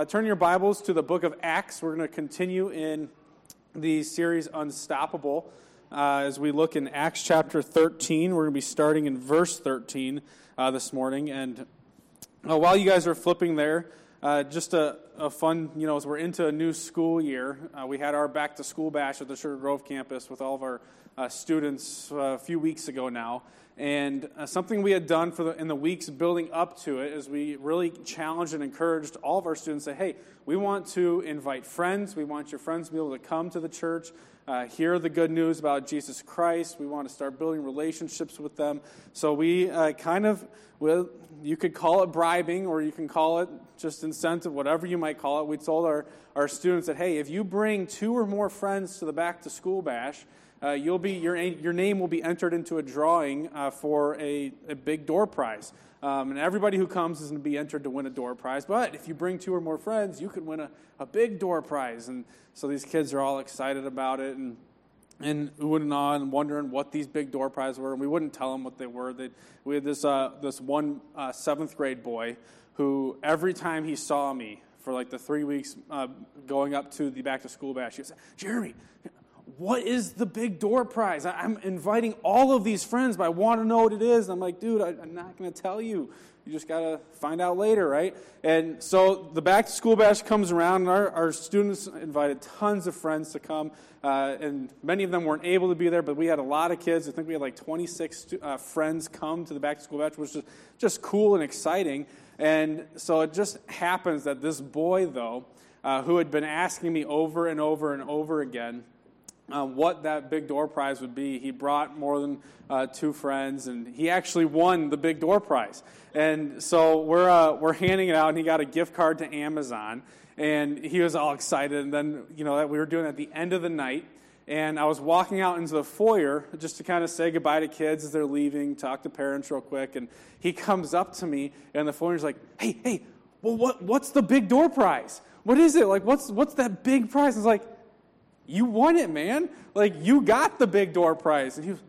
Uh, turn your Bibles to the book of Acts. We're going to continue in the series Unstoppable uh, as we look in Acts chapter 13. We're going to be starting in verse 13 uh, this morning. And uh, while you guys are flipping there, uh, just a, a, fun, you know, as we're into a new school year, uh, we had our back to school bash at the Sugar Grove campus with all of our students a few weeks ago now. And uh, something we had done for the, in the weeks building up to it is we really challenged and encouraged all of our students to say, hey, we want to invite friends. We want your friends to be able to come to the church, uh, hear the good news about Jesus Christ. We want to start building relationships with them. So we uh, kind of, well, you could call it bribing or you can call it just incentive, whatever you might call it. We told our, our students that, hey, if you bring two or more friends to the back to school bash, uh, you'll be, your, your name will be entered into a drawing uh, for a, a big door prize. Um, and everybody who comes is going to be entered to win a door prize. But if you bring two or more friends, you could win a, a big door prize. And so these kids are all excited about it and, and oohing on and wondering what these big door prizes were. And we wouldn't tell them what they were. They'd, we had this, uh, this one uh, seventh grade boy who, every time he saw me, for like the three weeks uh, going up to the back to school bash, he would say, Jeremy, what is the big door prize? I'm inviting all of these friends, but I want to know what it is. I'm like, dude, I'm not going to tell you. You just got to find out later, right? And so the back to school bash comes around, and our, our students invited tons of friends to come. Uh, and many of them weren't able to be there, but we had a lot of kids. I think we had like 26 uh, friends come to the back to school bash, which was just cool and exciting. And so it just happens that this boy, though, uh, who had been asking me over and over and over again, um, what that big door prize would be. He brought more than uh, two friends, and he actually won the big door prize. And so we're uh, we're handing it out, and he got a gift card to Amazon, and he was all excited. And then you know we were doing at the end of the night, and I was walking out into the foyer just to kind of say goodbye to kids as they're leaving, talk to parents real quick, and he comes up to me and the foyer. He's like, "Hey, hey, well, what what's the big door prize? What is it? Like, what's what's that big prize?" I was like you won it, man. Like, you got the big door prize. And he was,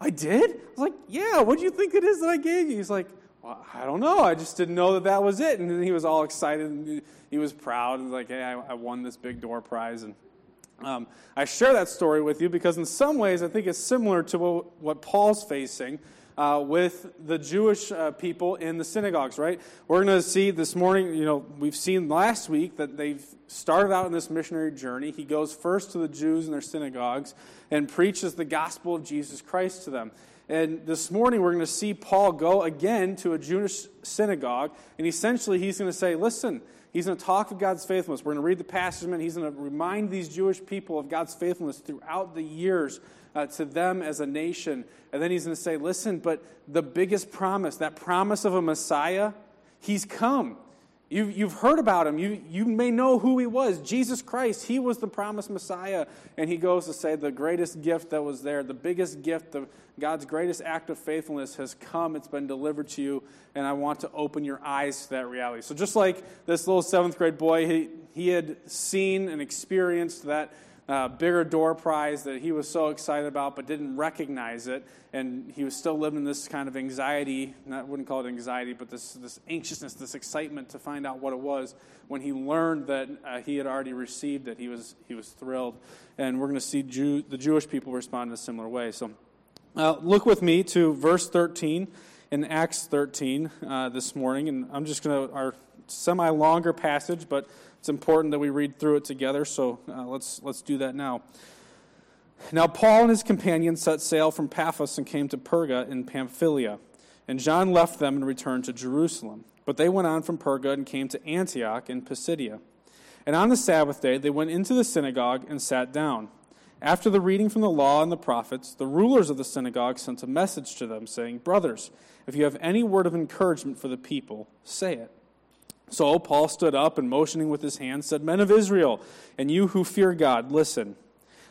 I did? I was like, yeah, what do you think it is that I gave you? He's like, well, I don't know. I just didn't know that that was it. And then he was all excited and he was proud and like, hey, I, I won this big door prize. And um, I share that story with you because in some ways I think it's similar to what, what Paul's facing uh, with the Jewish uh, people in the synagogues, right? We're going to see this morning, you know, we've seen last week that they've started out in this missionary journey. He goes first to the Jews in their synagogues and preaches the gospel of Jesus Christ to them. And this morning, we're going to see Paul go again to a Jewish synagogue, and essentially, he's going to say, Listen, he's going to talk of God's faithfulness. We're going to read the passage, and he's going to remind these Jewish people of God's faithfulness throughout the years uh, to them as a nation. And then he's going to say, listen, but the biggest promise, that promise of a Messiah, he's come. You, you've heard about him. You, you may know who he was. Jesus Christ, he was the promised Messiah. And he goes to say, the greatest gift that was there, the biggest gift, the, God's greatest act of faithfulness has come. It's been delivered to you. And I want to open your eyes to that reality. So, just like this little seventh grade boy, he, he had seen and experienced that uh, bigger door prize that he was so excited about but didn't recognize it. And he was still living this kind of anxiety, I wouldn't call it anxiety, but this, this anxiousness, this excitement to find out what it was. When he learned that uh, he had already received it, he was, he was thrilled. And we're going to see Jew, the Jewish people respond in a similar way. So uh, look with me to verse 13 in Acts 13 uh, this morning. And I'm just going to, our semi longer passage, but it's important that we read through it together, so uh, let's, let's do that now. Now, Paul and his companions set sail from Paphos and came to Perga in Pamphylia. And John left them and returned to Jerusalem. But they went on from Perga and came to Antioch in Pisidia. And on the Sabbath day, they went into the synagogue and sat down. After the reading from the law and the prophets, the rulers of the synagogue sent a message to them, saying, Brothers, if you have any word of encouragement for the people, say it. So Paul stood up and motioning with his hand said, Men of Israel, and you who fear God, listen.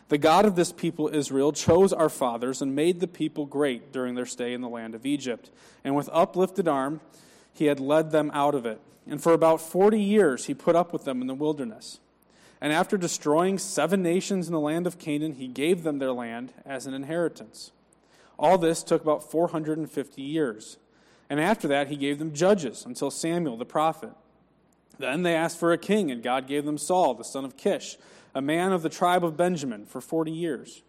The God of this people Israel chose our fathers and made the people great during their stay in the land of Egypt. And with uplifted arm, he had led them out of it. And for about 40 years, he put up with them in the wilderness. And after destroying seven nations in the land of Canaan, he gave them their land as an inheritance. All this took about 450 years. And after that, he gave them judges until Samuel the prophet. Then they asked for a king, and God gave them Saul, the son of Kish, a man of the tribe of Benjamin, for forty years.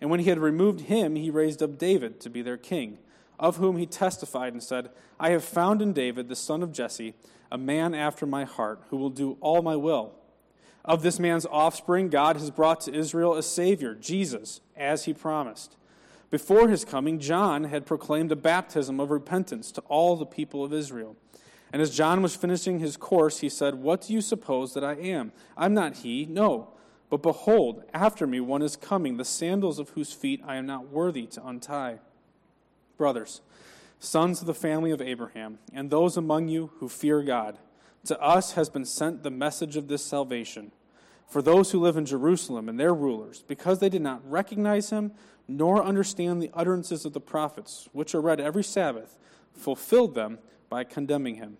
And when he had removed him, he raised up David to be their king, of whom he testified and said, I have found in David, the son of Jesse, a man after my heart, who will do all my will. Of this man's offspring, God has brought to Israel a Savior, Jesus, as he promised. Before his coming, John had proclaimed a baptism of repentance to all the people of Israel. And as John was finishing his course, he said, What do you suppose that I am? I'm not he, no. But behold, after me one is coming, the sandals of whose feet I am not worthy to untie. Brothers, sons of the family of Abraham, and those among you who fear God, to us has been sent the message of this salvation. For those who live in Jerusalem and their rulers, because they did not recognize him, nor understand the utterances of the prophets, which are read every Sabbath, fulfilled them by condemning him.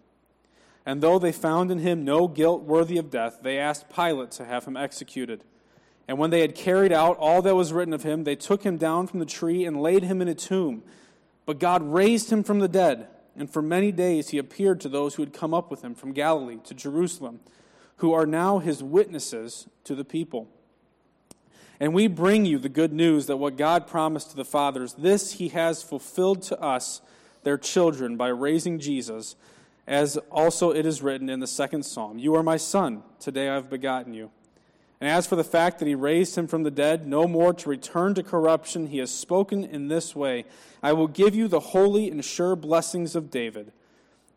And though they found in him no guilt worthy of death, they asked Pilate to have him executed. And when they had carried out all that was written of him, they took him down from the tree and laid him in a tomb. But God raised him from the dead, and for many days he appeared to those who had come up with him from Galilee to Jerusalem, who are now his witnesses to the people. And we bring you the good news that what God promised to the fathers, this he has fulfilled to us, their children, by raising Jesus as also it is written in the second psalm You are my son, today I have begotten you. And as for the fact that he raised him from the dead, no more to return to corruption, he has spoken in this way I will give you the holy and sure blessings of David.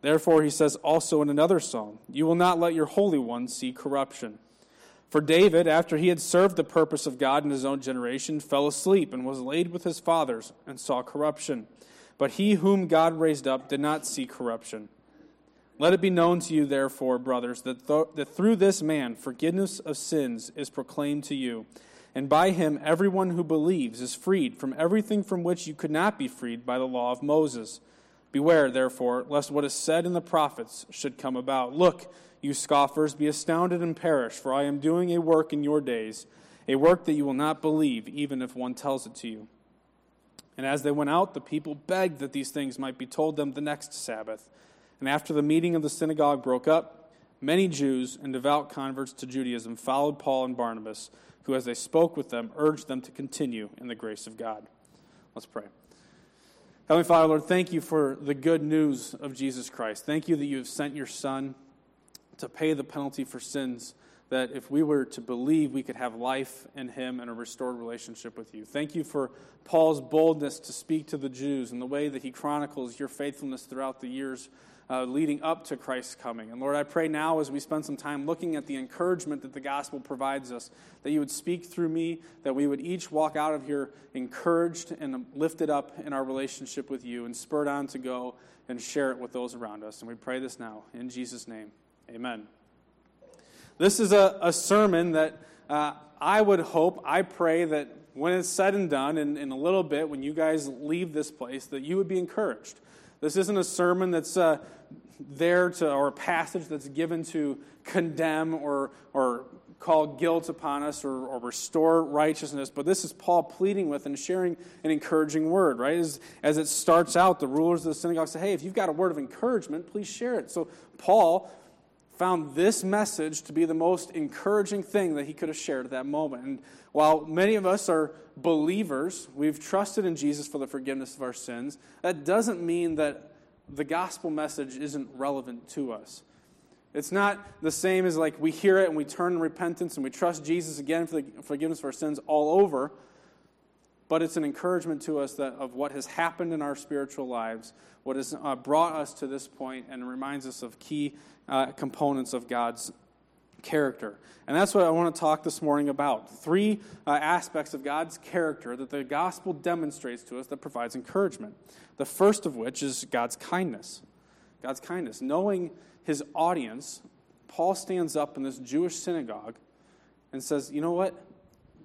Therefore, he says also in another psalm, You will not let your Holy One see corruption. For David, after he had served the purpose of God in his own generation, fell asleep and was laid with his fathers and saw corruption. But he whom God raised up did not see corruption. Let it be known to you, therefore, brothers, that, th- that through this man forgiveness of sins is proclaimed to you. And by him, everyone who believes is freed from everything from which you could not be freed by the law of Moses. Beware, therefore, lest what is said in the prophets should come about. Look, you scoffers, be astounded and perish, for I am doing a work in your days, a work that you will not believe, even if one tells it to you. And as they went out, the people begged that these things might be told them the next Sabbath. And after the meeting of the synagogue broke up, many Jews and devout converts to Judaism followed Paul and Barnabas, who, as they spoke with them, urged them to continue in the grace of God. Let's pray. Heavenly Father, Lord, thank you for the good news of Jesus Christ. Thank you that you have sent your Son to pay the penalty for sins, that if we were to believe, we could have life in him and a restored relationship with you. Thank you for Paul's boldness to speak to the Jews and the way that he chronicles your faithfulness throughout the years uh, leading up to Christ's coming. And Lord, I pray now as we spend some time looking at the encouragement that the gospel provides us, that you would speak through me, that we would each walk out of here encouraged and lifted up in our relationship with you and spurred on to go and share it with those around us. And we pray this now in Jesus' name. Amen. This is a, a sermon that uh, I would hope, I pray that when it's said and done, in, in a little bit, when you guys leave this place, that you would be encouraged. This isn't a sermon that's uh, there to, or a passage that's given to condemn or, or call guilt upon us or, or restore righteousness, but this is Paul pleading with and sharing an encouraging word, right? As, as it starts out, the rulers of the synagogue say, hey, if you've got a word of encouragement, please share it. So Paul found this message to be the most encouraging thing that he could have shared at that moment. And while many of us are believers, we've trusted in Jesus for the forgiveness of our sins, that doesn't mean that the gospel message isn't relevant to us. It's not the same as like we hear it and we turn in repentance and we trust Jesus again for the forgiveness of our sins all over, but it's an encouragement to us that of what has happened in our spiritual lives, what has uh, brought us to this point, and reminds us of key uh, components of God's character. And that's what I want to talk this morning about. Three uh, aspects of God's character that the gospel demonstrates to us that provides encouragement. The first of which is God's kindness. God's kindness. Knowing his audience, Paul stands up in this Jewish synagogue and says, You know what?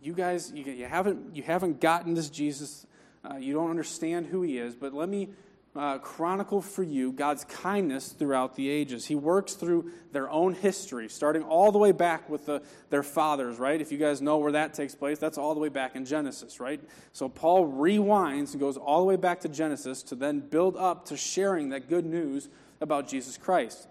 You guys, you, you haven't, you haven't gotten this Jesus. Uh, you don't understand who he is, but let me uh, chronicle for you God's kindness throughout the ages. He works through their own history, starting all the way back with the, their fathers, right? If you guys know where that takes place, that's all the way back in Genesis, right? So Paul rewinds and goes all the way back to Genesis to then build up to sharing that good news about Jesus Christ.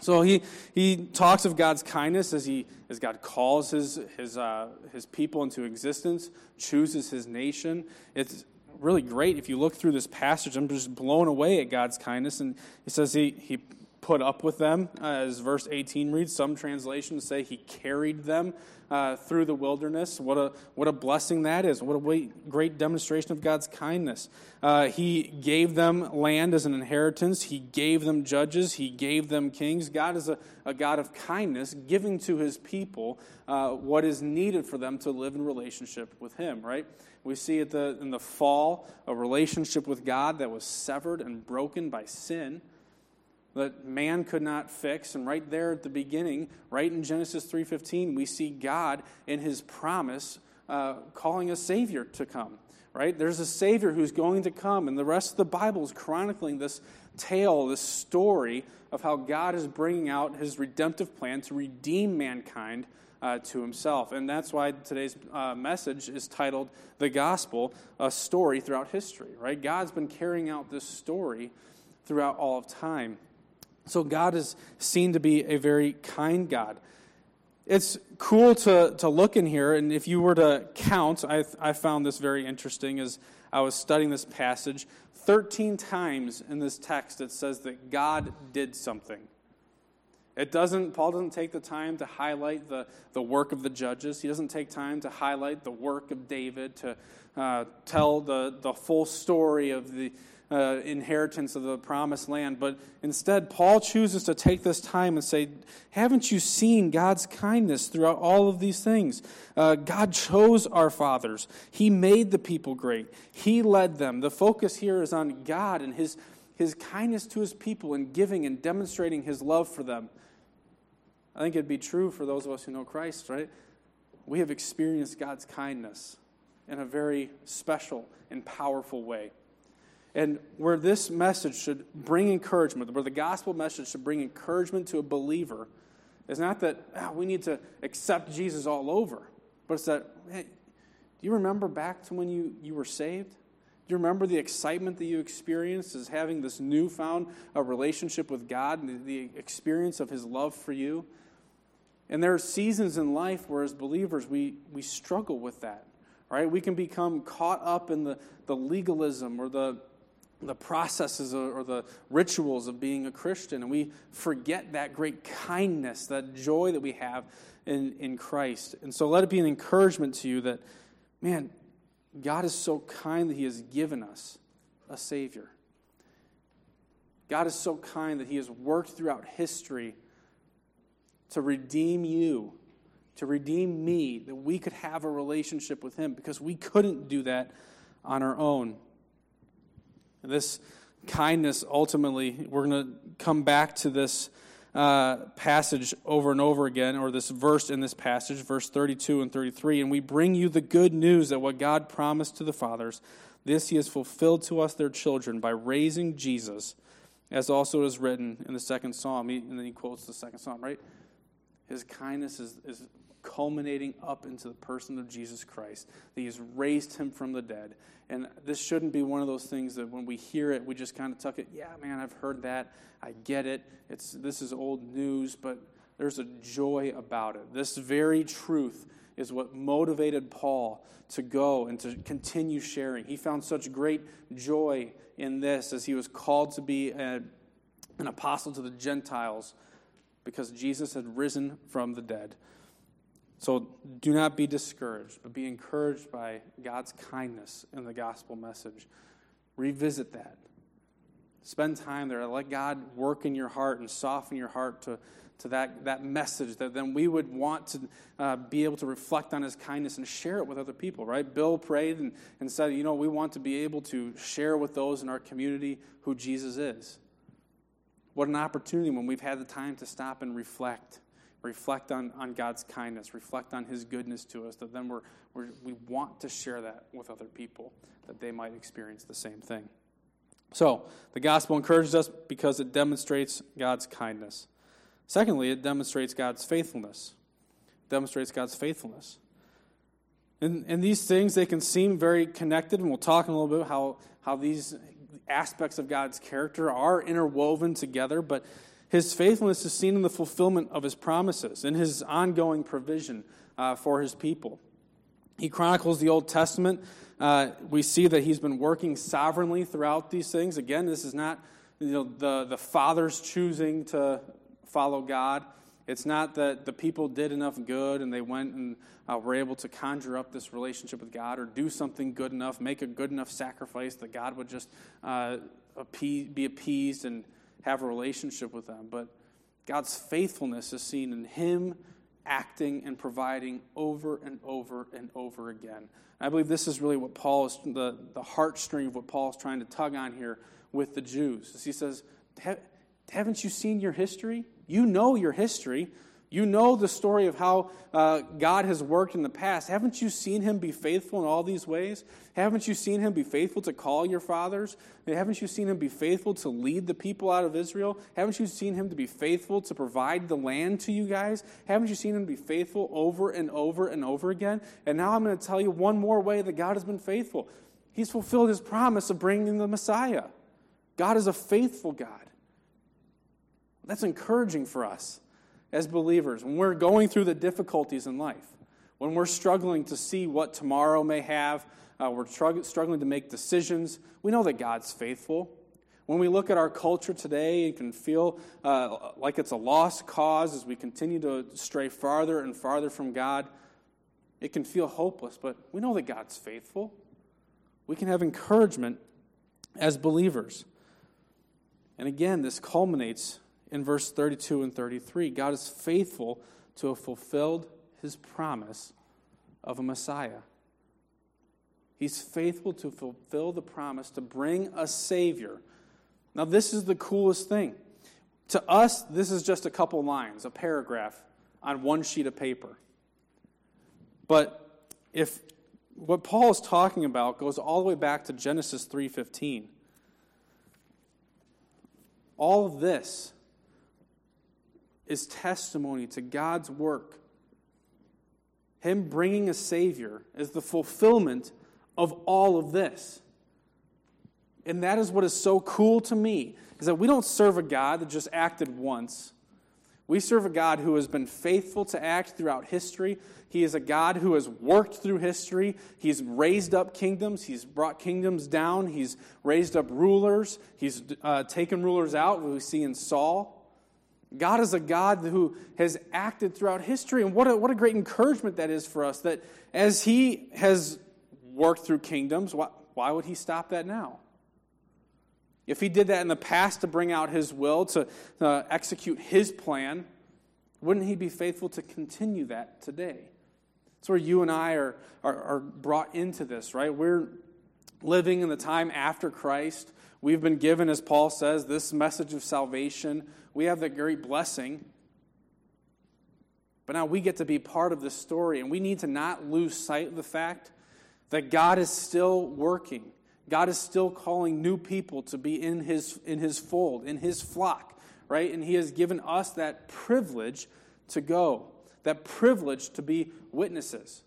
So he, he talks of God's kindness as, he, as God calls his, his, uh, his people into existence, chooses his nation. It's really great if you look through this passage. I'm just blown away at God's kindness. And he says he, he put up with them, uh, as verse 18 reads. Some translations say he carried them uh, through the wilderness. What a, what a blessing that is. What a great demonstration of God's kindness. Uh, he gave them land as an inheritance, He gave them judges, He gave them kings. God is a, a God of kindness, giving to His people uh, what is needed for them to live in relationship with Him, right? We see at the, in the fall a relationship with God that was severed and broken by sin that man could not fix. And right there at the beginning right in genesis 3.15 we see god in his promise uh, calling a savior to come right? There's a savior who's going to come. And the rest of the bible is chronicling this tale this story of how god is bringing out his redemptive plan to redeem mankind uh, to himself. And that's why today's uh, message is titled the gospel a story throughout history right? God's been carrying out this story throughout all of time so God is seen to be a very kind God. It's cool to, to look in here, and if you were to count, I, I found this very interesting as I was studying this passage. 13 times in this text it says that God did something. It doesn't, Paul doesn't take the time to highlight the, the work of the judges. He doesn't take time to highlight the work of David, to uh, tell the, the full story of the, uh, inheritance of the promised land. But instead, Paul chooses to take this time and say, Haven't you seen God's kindness throughout all of these things? Uh, God chose our fathers, He made the people great, He led them. The focus here is on God and His, his kindness to His people and giving and demonstrating His love for them. I think it'd be true for those of us who know Christ, right? We have experienced God's kindness in a very special and powerful way. And where this message should bring encouragement, where the gospel message should bring encouragement to a believer, is not that oh, we need to accept Jesus all over, but it's that, hey, do you remember back to when you, you were saved? Do you remember the excitement that you experienced as having this newfound uh, relationship with God and the, the experience of His love for you? And there are seasons in life where, as believers, we, we struggle with that, right? We can become caught up in the, the legalism or the the processes or the rituals of being a Christian, and we forget that great kindness, that joy that we have in, in Christ. And so let it be an encouragement to you that, man, God is so kind that He has given us a Savior. God is so kind that He has worked throughout history to redeem you, to redeem me, that we could have a relationship with Him because we couldn't do that on our own. This kindness, ultimately, we're going to come back to this uh, passage over and over again, or this verse in this passage, verse 32 and 33. And we bring you the good news that what God promised to the fathers, this he has fulfilled to us, their children, by raising Jesus, as also is written in the second psalm. He, and then he quotes the second psalm, right? His kindness is, is culminating up into the person of Jesus Christ, that He has raised Him from the dead. And this shouldn't be one of those things that when we hear it, we just kind of tuck it, yeah, man, I've heard that. I get it. It's, this is old news, but there's a joy about it. This very truth is what motivated Paul to go and to continue sharing. He found such great joy in this as he was called to be a, an apostle to the Gentiles because Jesus had risen from the dead. So do not be discouraged, but be encouraged by God's kindness in the gospel message. Revisit that. Spend time there. Let God work in your heart and soften your heart to, to that, that message that then we would want to uh, be able to reflect on his kindness and share it with other people, right? Bill prayed and, and said, you know, we want to be able to share with those in our community who Jesus is. What an opportunity when we've had the time to stop and reflect reflect on, on God's kindness, reflect on His goodness to us, that then we're, we're, we want to share that with other people, that they might experience the same thing. So, the gospel encourages us because it demonstrates God's kindness. Secondly, it demonstrates God's faithfulness. It demonstrates God's faithfulness. And, and these things, they can seem very connected, and we'll talk in a little bit how, how these aspects of God's character are interwoven together, but His faithfulness is seen in the fulfillment of his promises and his ongoing provision uh, for his people. He chronicles the Old Testament. Uh, we see that he's been working sovereignly throughout these things. Again, this is not you know, the, the fathers choosing to follow God. It's not that the people did enough good and they went and uh, were able to conjure up this relationship with God or do something good enough, make a good enough sacrifice that God would just uh, appease, be appeased and have a relationship with them. But God's faithfulness is seen in Him acting and providing over and over and over again. I believe this is really what Paul is, the, the heartstring of what Paul is trying to tug on here with the Jews. He says, Haven't you seen your history? You know your history. You know the story of how uh, God has worked in the past. Haven't you seen him be faithful in all these ways? Haven't you seen him be faithful to call your fathers? Haven't you seen him be faithful to lead the people out of Israel? Haven't you seen him to be faithful to provide the land to you guys? Haven't you seen him be faithful over and over and over again? And now I'm going to tell you one more way that God has been faithful. He's fulfilled his promise of bringing the Messiah. God is a faithful God. That's encouraging for us as believers, when we're going through the difficulties in life, when we're struggling to see what tomorrow may have, uh, we're struggling to make decisions, we know that God's faithful. When we look at our culture today, it can feel uh, like it's a lost cause as we continue to stray farther and farther from God. It can feel hopeless, but we know that God's faithful. We can have encouragement as believers. And again, this culminates in verse 32 and 33. God is faithful to have fulfilled his promise of a Messiah. He's faithful to fulfill the promise to bring a Savior. Now, this is the coolest thing. To us, this is just a couple lines, a paragraph on one sheet of paper. But if what Paul is talking about goes all the way back to Genesis 3:15. All of this is testimony to God's work. Him bringing a Savior is the fulfillment of all of this. And that is what is so cool to me, is that we don't serve a God that just acted once. We serve a God who has been faithful to act throughout history. He is a God who has worked through history. He's raised up kingdoms. He's brought kingdoms down. He's raised up rulers. He's uh, taken rulers out, we see in Saul. God is a God who has acted throughout history. And what a, what a great encouragement that is for us that as He has worked through kingdoms, why, why would He stop that now? If He did that in the past to bring out His will, to uh, execute His plan, wouldn't He be faithful to continue that today? That's where you and I are, are, are brought into this, right? We're living in the time after Christ. We've been given, as Paul says, this message of salvation we have the great blessing. But now we get to be part of this story, and we need to not lose sight of the fact that God is still working. God is still calling new people to be in his, in his fold, in his flock, right? And he has given us that privilege to go, that privilege to be witnesses.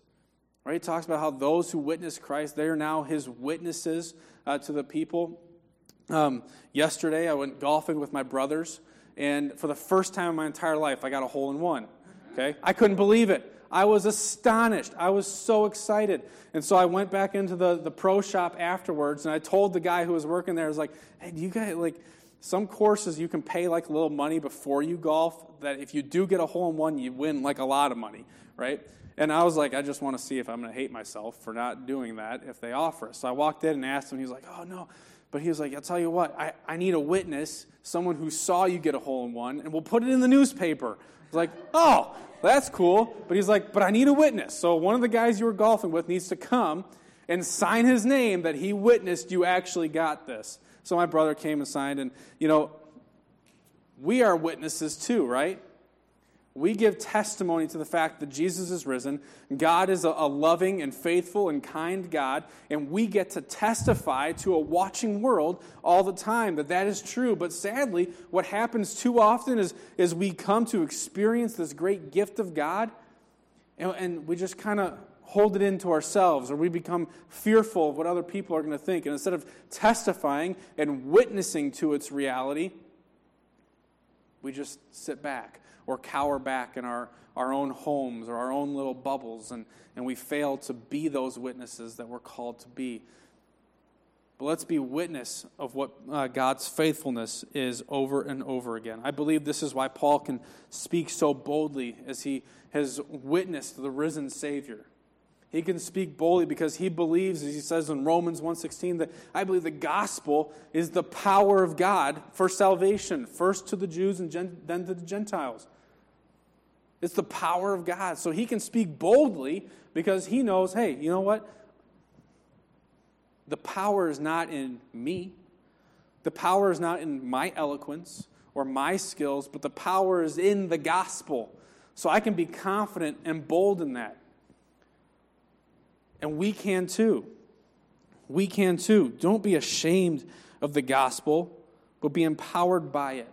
Right? He talks about how those who witness Christ, they are now his witnesses uh, to the people. Um, yesterday, I went golfing with my brothers, and for the first time in my entire life, I got a hole in one. Okay? I couldn't believe it. I was astonished. I was so excited. And so I went back into the, the pro shop afterwards and I told the guy who was working there, I was like, hey, do you guys, like, some courses you can pay like a little money before you golf, that if you do get a hole in one, you win like a lot of money, right? And I was like, I just want to see if I'm going to hate myself for not doing that if they offer. It. So I walked in and asked him, he was like, oh, no. But he was like, I'll tell you what, I, I need a witness, someone who saw you get a hole in one, and we'll put it in the newspaper. I was like, oh, that's cool. But he's like, but I need a witness. So one of the guys you were golfing with needs to come and sign his name that he witnessed you actually got this. So my brother came and signed, and, you know, we are witnesses too, right? We give testimony to the fact that Jesus is risen. God is a, a, loving and faithful and kind God, and we get to testify to a watching world all the time that that is true. But sadly, what happens too often is, is we come to experience this great gift of God, and, and we just kind of hold it into ourselves, or we become fearful of what other people are going to think. And instead of testifying and witnessing to its reality, We just sit back or cower back in our, our own homes or our own little bubbles, and, and we fail to be those witnesses that we're called to be. But let's be witness of what uh, God's faithfulness is over and over again. I believe this is why Paul can speak so boldly as he has witnessed the risen Savior. He can speak boldly because he believes, as he says in Romans 1.16, that I believe the gospel is the power of God for salvation, first to the Jews and gen- then to the Gentiles. It's the power of God. So he can speak boldly because he knows, hey, you know what? The power is not in me. The power is not in my eloquence or my skills, but the power is in the gospel. So I can be confident and bold in that. And we can too. We can too. Don't be ashamed of the gospel, but be empowered by it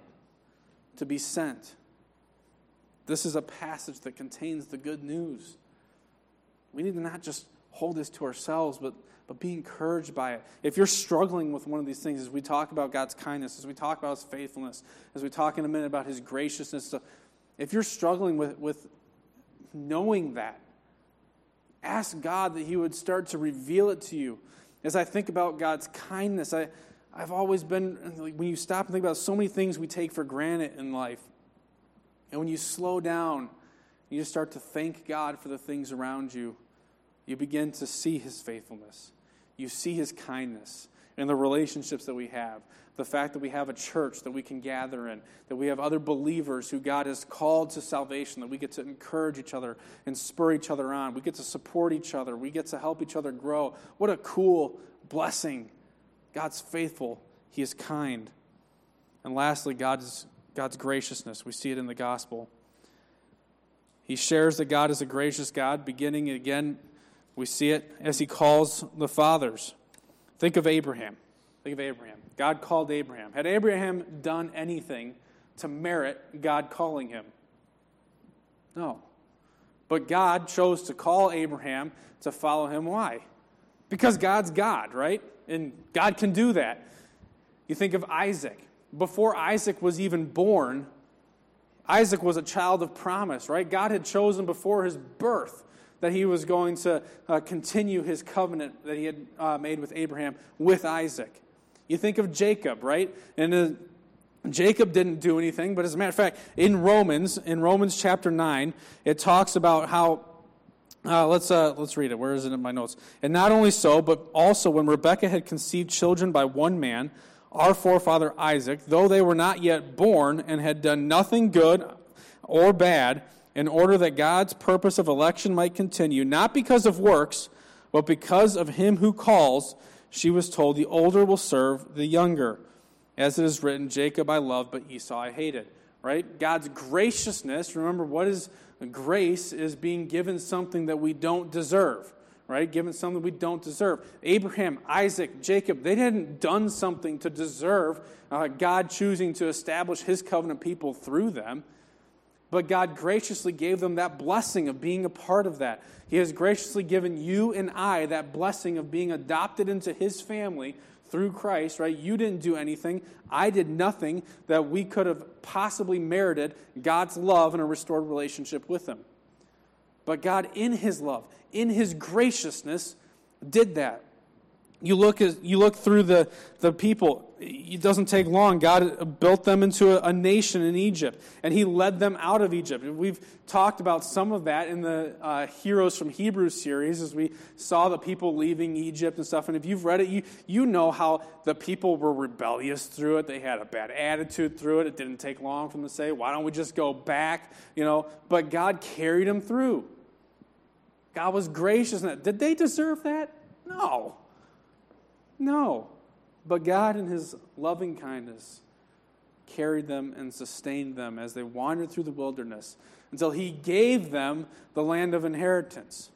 to be sent. This is a passage that contains the good news. We need to not just hold this to ourselves, but, but be encouraged by it. If you're struggling with one of these things, as we talk about God's kindness, as we talk about His faithfulness, as we talk in a minute about His graciousness, so if you're struggling with, with knowing that, ask God that He would start to reveal it to you. As I think about God's kindness, I, I've always been, when you stop and think about so many things we take for granted in life, and when you slow down, you just start to thank God for the things around you, you begin to see His faithfulness. You see His kindness in the relationships that we have. The fact that we have a church that we can gather in, that we have other believers who God has called to salvation, that we get to encourage each other and spur each other on. We get to support each other. We get to help each other grow. What a cool blessing. God's faithful, He is kind. And lastly, God is God's graciousness. We see it in the gospel. He shares that God is a gracious God, beginning again, we see it as he calls the fathers. Think of Abraham. Think of Abraham. God called Abraham. Had Abraham done anything to merit God calling him? No. But God chose to call Abraham to follow him. Why? Because God's God, right? And God can do that. You think of Isaac before Isaac was even born, Isaac was a child of promise, right? God had chosen before his birth that he was going to uh, continue his covenant that he had uh, made with Abraham with Isaac. You think of Jacob, right? And uh, Jacob didn't do anything, but as a matter of fact, in Romans, in Romans chapter 9, it talks about how uh, let's, uh, let's read it. Where is it in my notes? And not only so, but also when Rebekah had conceived children by one man, our forefather Isaac, though they were not yet born and had done nothing good or bad, in order that God's purpose of election might continue, not because of works, but because of him who calls, she was told, The older will serve the younger. As it is written, Jacob I loved, but Esau I hated. Right? God's graciousness, remember, what is grace is being given something that we don't deserve right? Given something we don't deserve. Abraham, Isaac, Jacob, they hadn't done something to deserve uh, God choosing to establish his covenant people through them. But God graciously gave them that blessing of being a part of that. He has graciously given you and I that blessing of being adopted into his family through Christ, right? You didn't do anything. I did nothing that we could have possibly merited God's love and a restored relationship with him. But God, in His love, in His graciousness, did that. You look, as, you look through the, the people, it doesn't take long. God built them into a, a, nation in Egypt, and He led them out of Egypt. And We've talked about some of that in the uh, Heroes from Hebrews series as we saw the people leaving Egypt and stuff. And if you've read it, you, you know how the people were rebellious through it. They had a bad attitude through it. It didn't take long for them to say, Why don't we just go back? You know, but God carried them through. God was gracious in that. Did they deserve that? No. No. But God, in His loving kindness, carried them and sustained them as they wandered through the wilderness until He gave them the land of inheritance.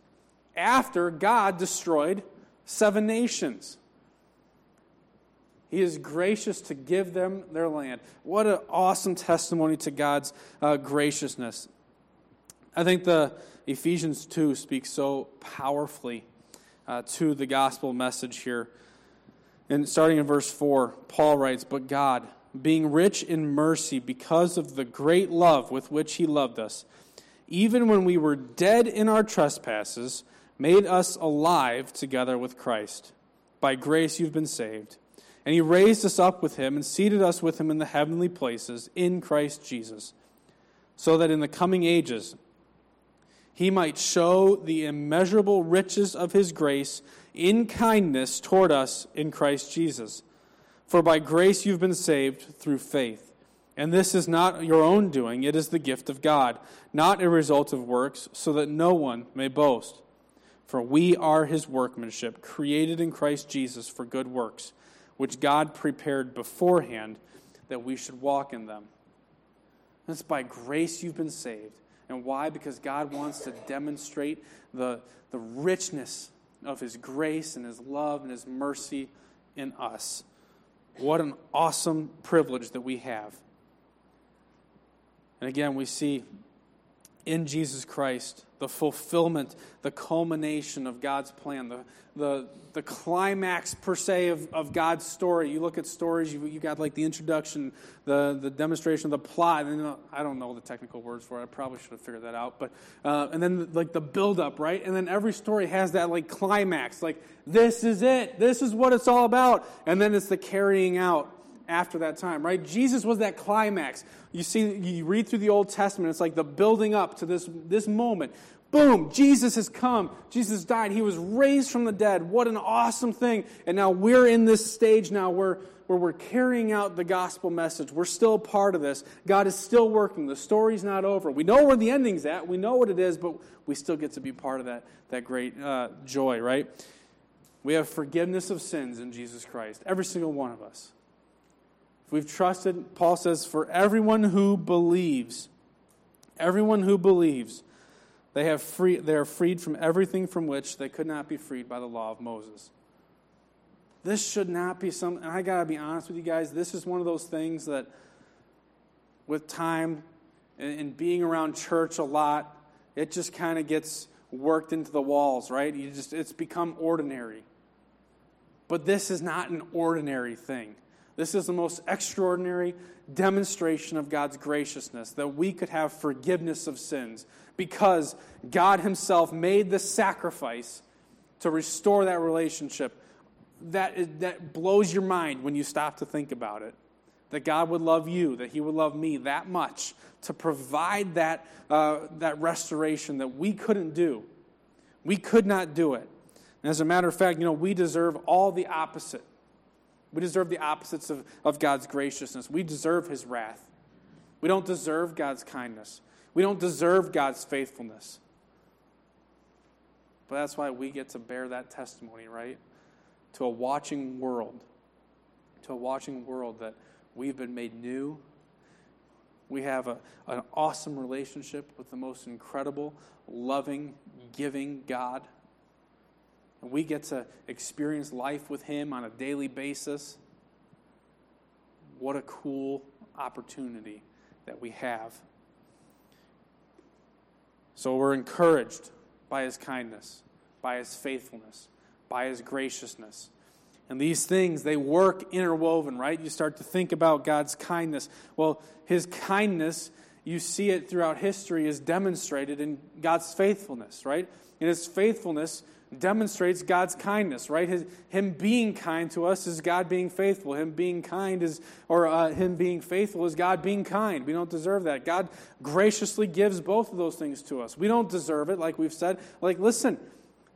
After God destroyed seven nations, He is gracious to give them their land. What an awesome testimony to God's uh, graciousness. I think the Ephesians 2 speaks so powerfully uh, to the gospel message here. And starting in verse 4, Paul writes, But God, being rich in mercy because of the great love with which he loved us, even when we were dead in our trespasses, made us alive together with Christ. By grace you've been saved. And he raised us up with him and seated us with him in the heavenly places in Christ Jesus, so that in the coming ages he might show the immeasurable riches of his grace in kindness toward us in Christ Jesus. For by grace you've been saved through faith. And this is not your own doing, it is the gift of God, not a result of works, so that no one may boast. For we are his workmanship, created in Christ Jesus for good works, which God prepared beforehand that we should walk in them. It's by grace you've been saved. And why? Because God wants to demonstrate the, the richness of his grace and his love and his mercy in us. What an awesome privilege that we have. And again, we see in Jesus Christ the fulfillment, the culmination of God's plan, the, the, the climax per se of, of God's story. You look at stories, you, you got like the introduction, the, the demonstration the plot. And I don't know the technical words for it. I probably should have figured that out. But uh, and then like the buildup, right? And then every story has that like climax, like this is it, this is what it's all about, and then it's the carrying out after that time, right? Jesus was that climax. You see, you read through the Old Testament, it's like the building up to this, this moment. Boom, Jesus has come. Jesus died. He was raised from the dead. What an awesome thing. And now we're in this stage now where, where we're carrying out the gospel message. We're still part of this. God is still working. The story's not over. We know where the ending's at. We know what it is, but we still get to be part of that, that great uh, joy, right? We have forgiveness of sins in Jesus Christ, every single one of us. If we've trusted, Paul says, for everyone who believes, everyone who believes, they, have free, they are freed from everything from which they could not be freed by the law of Moses. This should not be something, and I got to be honest with you guys, this is one of those things that with time and, and being around church a lot, it just kind of gets worked into the walls, right? You just, it's become ordinary. But this is not an ordinary thing. This is the most extraordinary demonstration of God's graciousness that we could have forgiveness of sins because God Himself made the sacrifice to restore that relationship. That, is, that blows your mind when you stop to think about it. That God would love you, that He would love me that much to provide that, uh, that restoration that we couldn't do. We could not do it. And as a matter of fact, you know, we deserve all the opposite we deserve the opposites of, of God's graciousness. We deserve his wrath. We don't deserve God's kindness. We don't deserve God's faithfulness. But that's why we get to bear that testimony, right? To a watching world. To a watching world that we've been made new. We have a, an awesome relationship with the most incredible, loving, giving God. And we get to experience life with Him on a daily basis. What a cool opportunity that we have. So we're encouraged by His kindness, by His faithfulness, by His graciousness. And these things, they work interwoven, right? You start to think about God's kindness. Well, His kindness, you see it throughout history, is demonstrated in God's faithfulness, right? In His faithfulness, demonstrates God's kindness, right? His, him being kind to us is God being faithful. Him being kind is, or uh, Him being faithful is God being kind. We don't deserve that. God graciously gives both of those things to us. We don't deserve it, like we've said. Like, listen,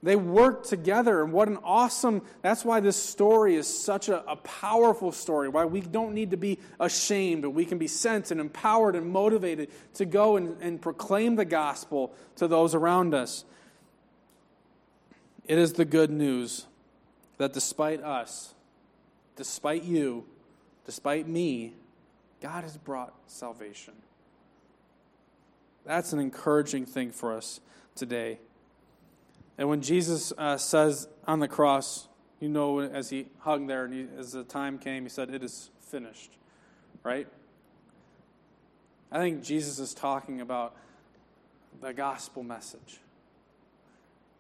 they work together, and what an awesome, that's why this story is such a, a powerful story, why we don't need to be ashamed, but we can be sent and empowered and motivated to go and, and proclaim the gospel to those around us. It is the good news that despite us, despite you, despite me, God has brought salvation. That's an encouraging thing for us today. And when Jesus uh, says on the cross, you know, as he hung there and he, as the time came, he said, It is finished, right? I think Jesus is talking about the gospel message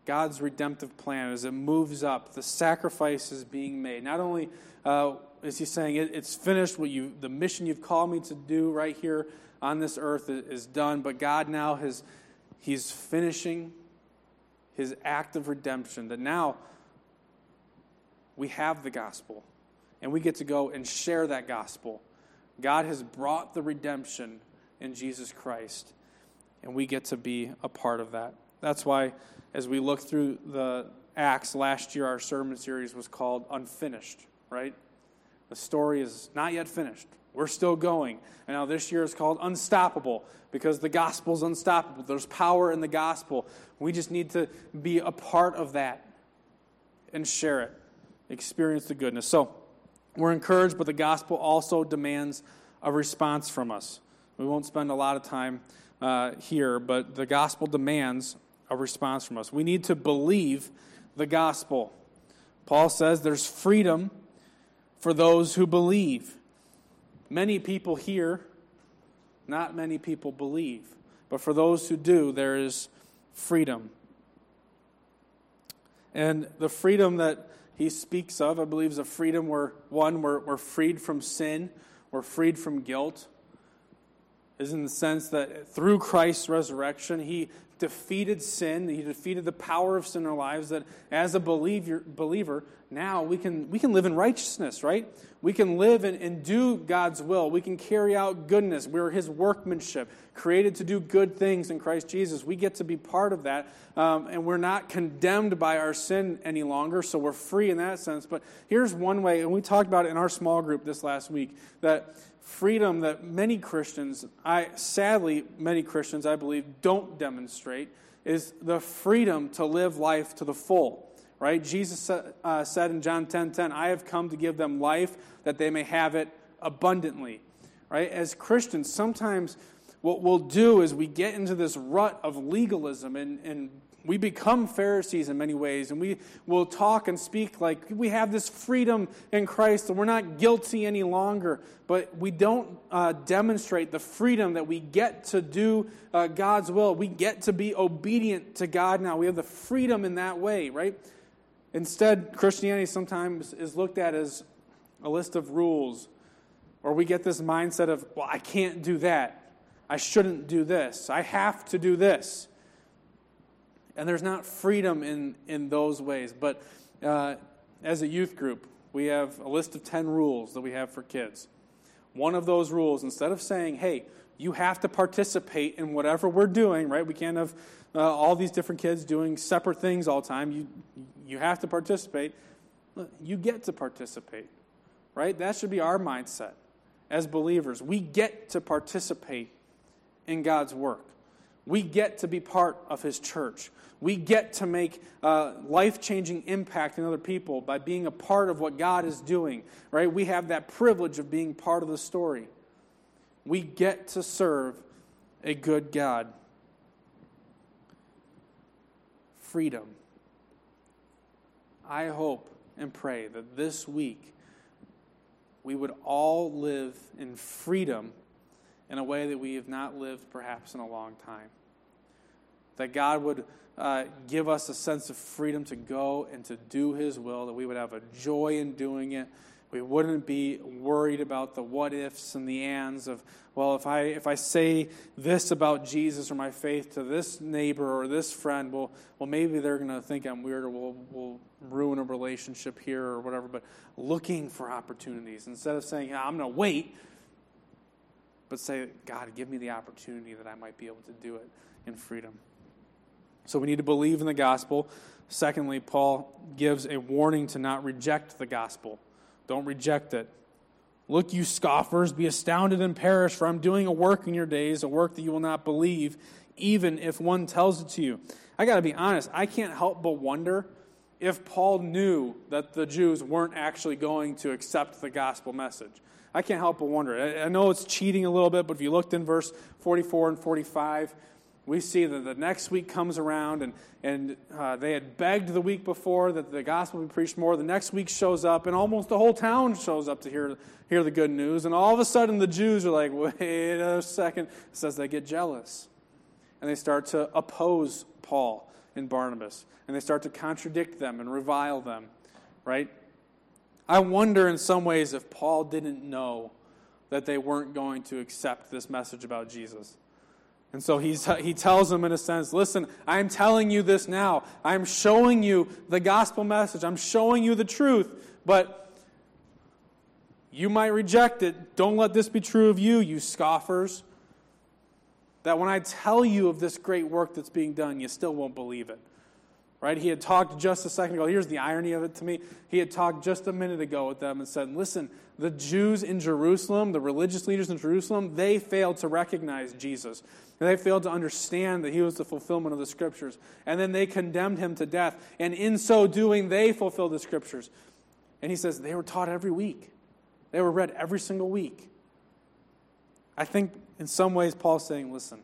God's redemptive plan as it moves up, the sacrifice is being made. Not only uh, is he saying it, it's finished, what you, the mission you've called me to do right here on this earth is, is done, but God now has, he's finishing his act of redemption, that now we have the gospel and we get to go and share that gospel. God has brought the redemption in Jesus Christ, and we get to be a part of that. That's why, as we look through the Acts last year, our sermon series was called Unfinished, right? The story is not yet finished. We're still going. And now this year is called Unstoppable because the gospel is unstoppable. There's power in the gospel. We just need to be a part of that and share it, experience the goodness. So we're encouraged, but the gospel also demands a response from us. We won't spend a lot of time uh, here, but the gospel demands a response from us. We need to believe the gospel. Paul says there's freedom for those who believe. Many people hear, not many people believe. But for those who do, there is freedom. And the freedom that he speaks of, I believe, is a freedom where, one, we're, we're freed from sin, we're freed from guilt, is in the sense that through Christ's resurrection, he defeated sin, he defeated the power of sin in our lives, that as a believer, believer now we can, we can live in righteousness, right? We can live and, and do God's will. We can carry out goodness. We're his workmanship, created to do good things in Christ Jesus. We get to be part of that, um, and we're not condemned by our sin any longer, so we're free in that sense. But here's one way, and we talked about it in our small group this last week, that freedom that many Christians, I sadly many Christians I believe don't demonstrate is the freedom to live life to the full. Right? Jesus uh, said in John 10:10, 10, 10, "I have come to give them life that they may have it abundantly." Right? As Christians, sometimes what we'll do is we get into this rut of legalism and, and we become Pharisees in many ways, and we will talk and speak like we have this freedom in Christ, and we're not guilty any longer. But we don't uh, demonstrate the freedom that we get to do uh, God's will. We get to be obedient to God now. We have the freedom in that way, right? Instead, Christianity sometimes is looked at as a list of rules, or we get this mindset of, well, I can't do that. I shouldn't do this. I have to do this. And there's not freedom in, in those ways. But uh, as a youth group, we have a list of 10 rules that we have for kids. One of those rules, instead of saying, hey, you have to participate in whatever we're doing, right? We can't have uh, all these different kids doing separate things all the time. You, you have to participate. You get to participate, right? That should be our mindset as believers. We get to participate in God's work. We get to be part of His church. We get to make uh, life changing impact in other people by being a part of what God is doing, right? We have that privilege of being part of the story. We get to serve a good God. Freedom. I hope and pray that this week we would all live in freedom in a way that we have not lived perhaps in a long time. That God would uh, give us a sense of freedom to go and to do His will, that we would have a joy in doing it. We wouldn't be worried about the what ifs and the ands of, well, if I, if I say this about Jesus or my faith to this neighbor or this friend, well, well maybe they're going to think I'm weird or we'll, we'll ruin a relationship here or whatever. But looking for opportunities instead of saying, I'm going to wait but say, God, give me the opportunity that I might be able to do it in freedom. So we need to believe in the gospel. Secondly, Paul gives a warning to not reject the gospel. Don't reject it. Look, you scoffers, be astounded and perish, for I'm doing a work in your days, a work that you will not believe, even if one tells it to you. I got to be honest, I can't help but wonder if Paul knew that the Jews weren't actually going to accept the gospel message. I can't help but wonder. I, I know it's cheating a little bit, but if you looked in verse 44 and 45, we see that the next week comes around and, and uh, they had begged the week before that the gospel be preached more. The next week shows up, and almost the whole town shows up to hear, hear the good news. And all of a sudden, the Jews are like, wait a second. It says they get jealous. And they start to oppose Paul and Barnabas, and they start to contradict them and revile them, right? I wonder in some ways if Paul didn't know that they weren't going to accept this message about Jesus. And so he's, he tells them, in a sense, listen, I'm telling you this now. I'm showing you the gospel message. I'm showing you the truth. But you might reject it. Don't let this be true of you, you scoffers. That when I tell you of this great work that's being done, you still won't believe it. Right? He had talked just a second ago. Here's the irony of it to me. He had talked just a minute ago with them and said, Listen, the Jews in Jerusalem, the religious leaders in Jerusalem, they failed to recognize Jesus. They failed to understand that he was the fulfillment of the scriptures. And then they condemned him to death. And in so doing, they fulfilled the scriptures. And he says they were taught every week, they were read every single week. I think in some ways, Paul's saying, listen,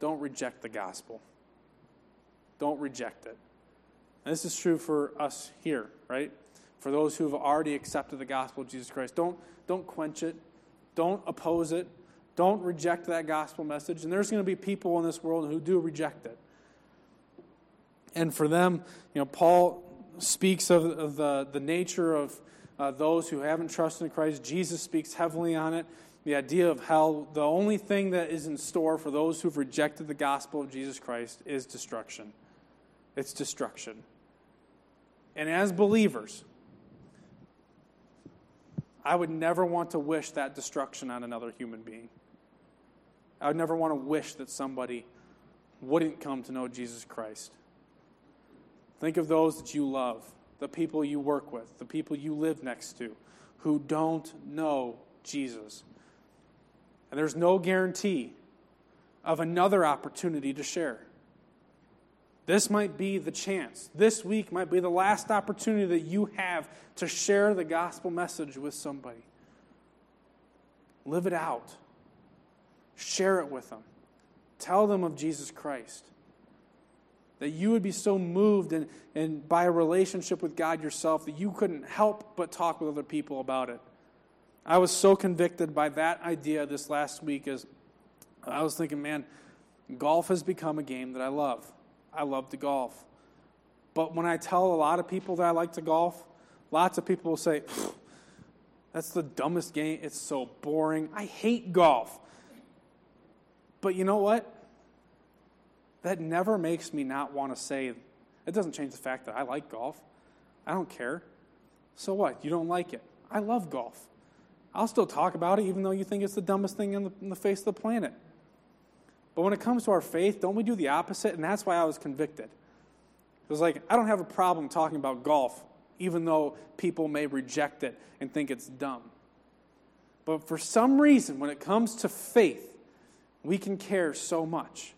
don't reject the gospel. Don't reject it. And this is true for us here, right? For those who have already accepted the gospel of Jesus Christ. Don't, don't quench it. Don't oppose it. Don't reject that gospel message. And there's going to be people in this world who do reject it. And for them, you know, Paul speaks of, of the, the nature of uh, those who haven't trusted in Christ. Jesus speaks heavily on it. The idea of hell, the only thing that is in store for those who've rejected the gospel of Jesus Christ is destruction. It's destruction. And as believers, I would never want to wish that destruction on another human being. I would never want to wish that somebody wouldn't come to know Jesus Christ. Think of those that you love, the people you work with, the people you live next to, who don't know Jesus. And there's no guarantee of another opportunity to share. This might be the chance. This week might be the last opportunity that you have to share the gospel message with somebody. Live it out. Share it with them. Tell them of Jesus Christ. That you would be so moved and, and by a relationship with God yourself that you couldn't help but talk with other people about it. I was so convicted by that idea this last week as I was thinking, man, golf has become a game that I love. I love to golf. But when I tell a lot of people that I like to golf, lots of people will say, that's the dumbest game. It's so boring. I hate golf. But you know what? That never makes me not want to say, it doesn't change the fact that I like golf. I don't care. So what? You don't like it. I love golf. I'll still talk about it even though you think it's the dumbest thing in the, the face of the planet. But when it comes to our faith, don't we do the opposite? And that's why I was convicted. It was like, I don't have a problem talking about golf, even though people may reject it and think it's dumb. But for some reason, when it comes to faith, we can care so much.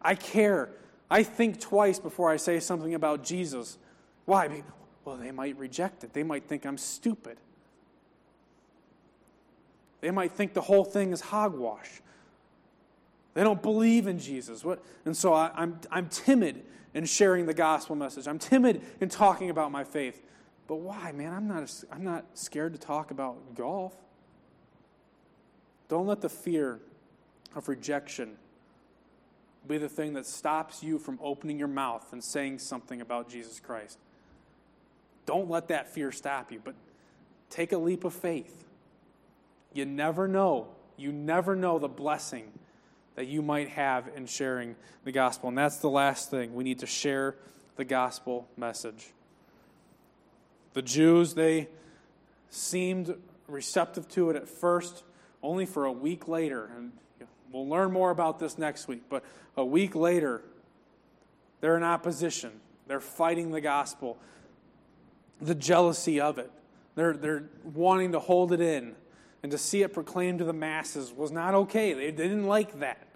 I care. I think twice before I say something about Jesus. Why? Well, they might reject it. They might think I'm stupid. They might think the whole thing is hogwash. They don't believe in Jesus. What? And so I, I'm, I'm timid in sharing the gospel message. I'm timid in talking about my faith. But why, man? I'm not, I'm not scared to talk about golf. Don't let the fear of rejection be the thing that stops you from opening your mouth and saying something about Jesus Christ. Don't let that fear stop you, but take a leap of faith. You never know. You never know the blessing that you might have in sharing the gospel. And that's the last thing. We need to share the gospel message. The Jews, they seemed receptive to it at first, only for a week later. And We'll learn more about this next week. But a week later, they're in opposition. They're fighting the gospel, the jealousy of it. They're, they're wanting to hold it in and to see it proclaimed to the masses was not okay. They, didn't like that.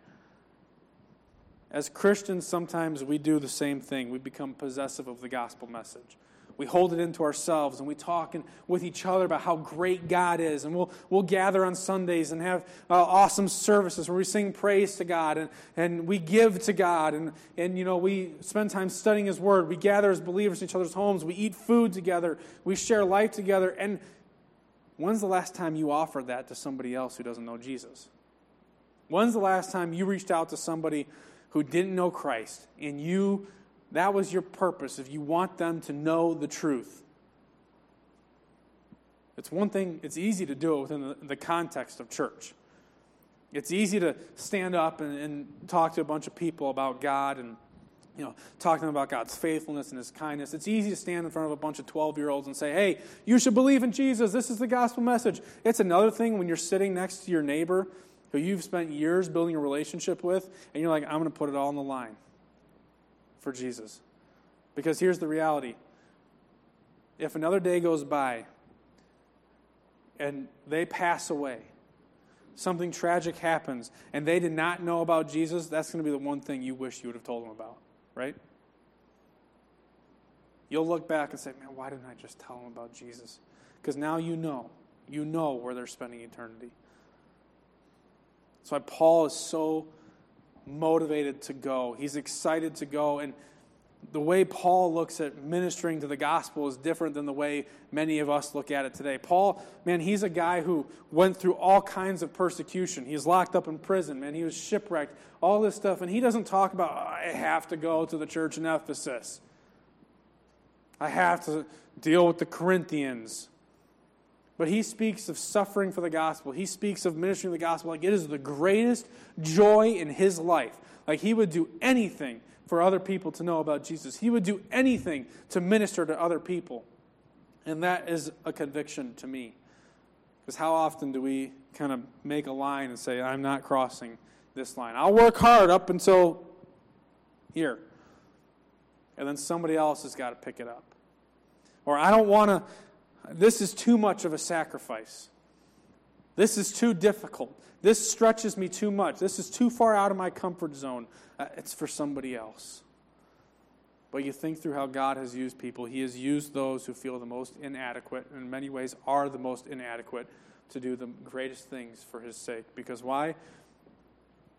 As Christians, sometimes we do the same thing. We become possessive of the gospel message we hold it into ourselves and we talk in, with each other about how great God is. And we'll, we'll gather on Sundays and have uh, awesome services where we sing praise to God and, and we give to God. And, and, you know, we spend time studying His Word. We gather as believers in each other's homes. We eat food together. We share life together. And when's the last time you offered that to somebody else who doesn't know Jesus? When's the last time you reached out to somebody who didn't know Christ, and you, that was your purpose, if you want them to know the truth. It's one thing, it's easy to do it within the, context of church. It's easy to stand up and, and, talk to a bunch of people about God and you know, talking about God's faithfulness and His kindness. It's easy to stand in front of a bunch of 12 year olds and say, hey, you should believe in Jesus. This is the gospel message. It's another thing when you're sitting next to your neighbor who you've spent years building a relationship with, and you're like, I'm going to put it all on the line for Jesus. Because here's the reality if another day goes by and they pass away, something tragic happens, and they did not know about Jesus, that's going to be the one thing you wish you would have told them about, right? You'll look back and say, man, why didn't I just tell them about Jesus? Because now you know. You know where they're spending eternity. That's why Paul is so motivated to go. He's excited to go. And the way Paul looks at ministering to the gospel is different than the way many of us look at it today. Paul, man, he's a guy who went through all kinds of persecution. He's locked up in prison, man. He was shipwrecked, all this stuff. And he doesn't talk about, oh, I have to go to the church in Ephesus. I have to deal with the Corinthians. But he speaks of suffering for the gospel. He speaks of ministering the gospel like it is the greatest joy in his life. Like he would do anything for other people to know about Jesus. He would do anything to minister to other people. And that is a conviction to me. Because how often do we kind of make a line and say, I'm not crossing this line? I'll work hard up until here. And then somebody else has got to pick it up. Or I don't want to, this is too much of a sacrifice. This is too difficult. This stretches me too much. This is too far out of my comfort zone. Uh, it's for somebody else. But you think through how God has used people. He has used those who feel the most inadequate, and in many ways are the most inadequate, to do the greatest things for His sake. Because why?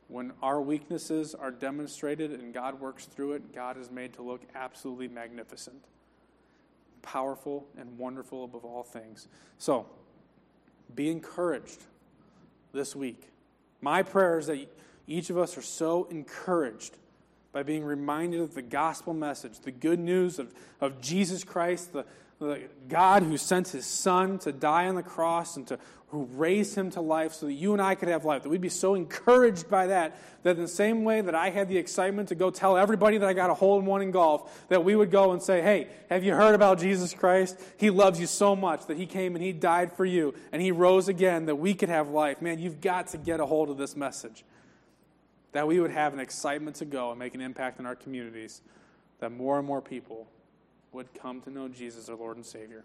When our weaknesses are demonstrated and God works through it, God is made to look absolutely magnificent, powerful, and wonderful above all things. So, be encouraged this week. My prayer is that each of us are so encouraged by being reminded of the gospel message, the good news of, of Jesus Christ, the, God who sent his son to die on the cross and to who raised him to life so that you and I could have life. That we'd be so encouraged by that, that in the same way that I had the excitement to go tell everybody that I got a hole in one in golf, that we would go and say, Hey, have you heard about Jesus Christ? He loves you so much that he came and he died for you and he rose again that we could have life. Man, you've got to get a hold of this message. That we would have an excitement to go and make an impact in our communities, that more and more people would come to know Jesus, our Lord and Savior.